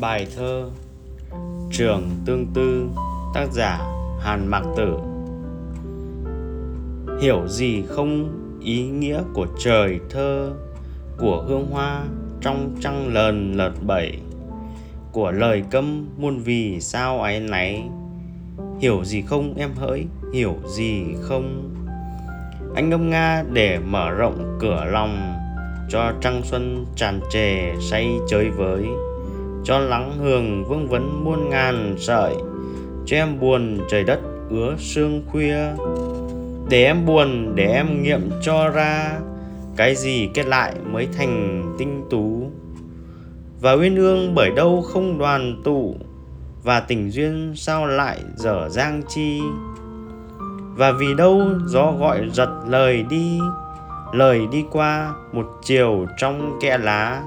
Bài thơ Trường Tương Tư, Tác giả Hàn Mạc Tử. Hiểu gì không ý nghĩa của trời thơ, Của hương hoa trong trăng lờn lợt bảy Của lời câm muôn vì sao ái náy? Hiểu gì không em hỡi, Hiểu gì không? Anh ngâm nga để mở rộng cửa lòng, cho trăng xuân tràn trề say chơi với cho lắng hương vương vấn muôn ngàn sợi. Cho em buồn trời đất ứa sương khuya. Để em buồn, để em nghiệm cho ra. Cái gì kết lại mới thành tinh tú? Và uyên ương bởi đâu không đoàn tụ? Và tình duyên sao lại dở giang chi? Và vì đâu gió gọi giật lời đi? Lời đi qua một chiều trong kẽ lá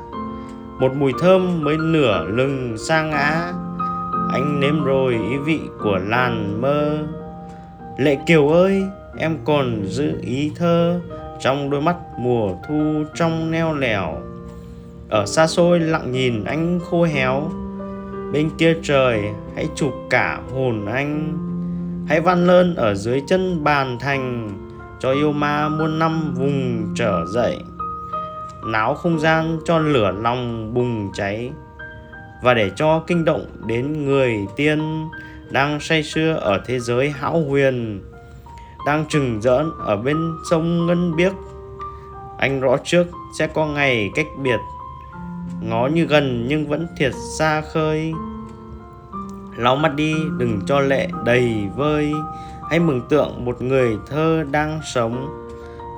một mùi thơm mới nửa lưng sang ngã. Anh nếm rồi ý vị của làn mơ. Lệ kiều ơi, em còn giữ ý thơ trong đôi mắt mùa thu trong neo lẻo. Ở xa xôi lặng nhìn anh khô héo. Bên kia trời, hãy chụp cả hồn anh. Hãy văn lơn ở dưới chân bàn thành, cho yêu ma muôn năm vùng trở dậy náo không gian cho lửa lòng bùng cháy và để cho kinh động đến người tiên đang say sưa ở thế giới hão huyền, đang trừng dỡn ở bên sông ngân biếc. Anh rõ trước sẽ có ngày cách biệt, ngó như gần nhưng vẫn thiệt xa khơi. Lau mắt đi, đừng cho lệ đầy vơi, hãy mừng tượng một người thơ đang sống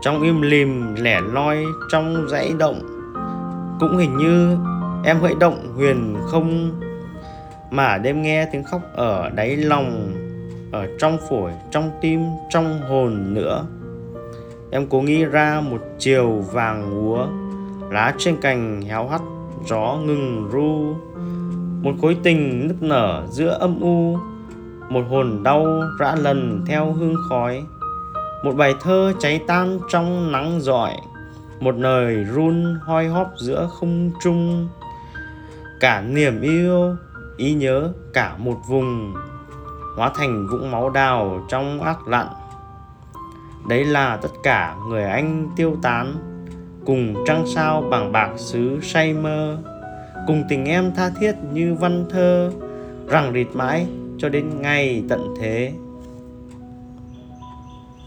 trong im lìm, lẻ loi trong dãy động. Cũng hình như em hỡi động huyền không mà đêm nghe tiếng khóc ở đáy lòng, ở trong phổi, trong tim, trong hồn nữa. Em cố nghĩ ra một chiều vàng úa lá trên cành héo hắt, gió ngừng ru. Một khối tình nức nở giữa âm u, một hồn đau rã lần theo hương khói một bài thơ cháy tan trong nắng rọi một lời run hoi hóp giữa không trung. Cả niềm yêu, ý nhớ cả một vùng, hóa thành vũng máu đào trong ác lặn. Đấy là tất cả người anh tiêu tán, cùng trăng sao bằng bạc xứ say mơ. Cùng tình em tha thiết như văn thơ rằng rịt mãi cho đến ngày tận thế.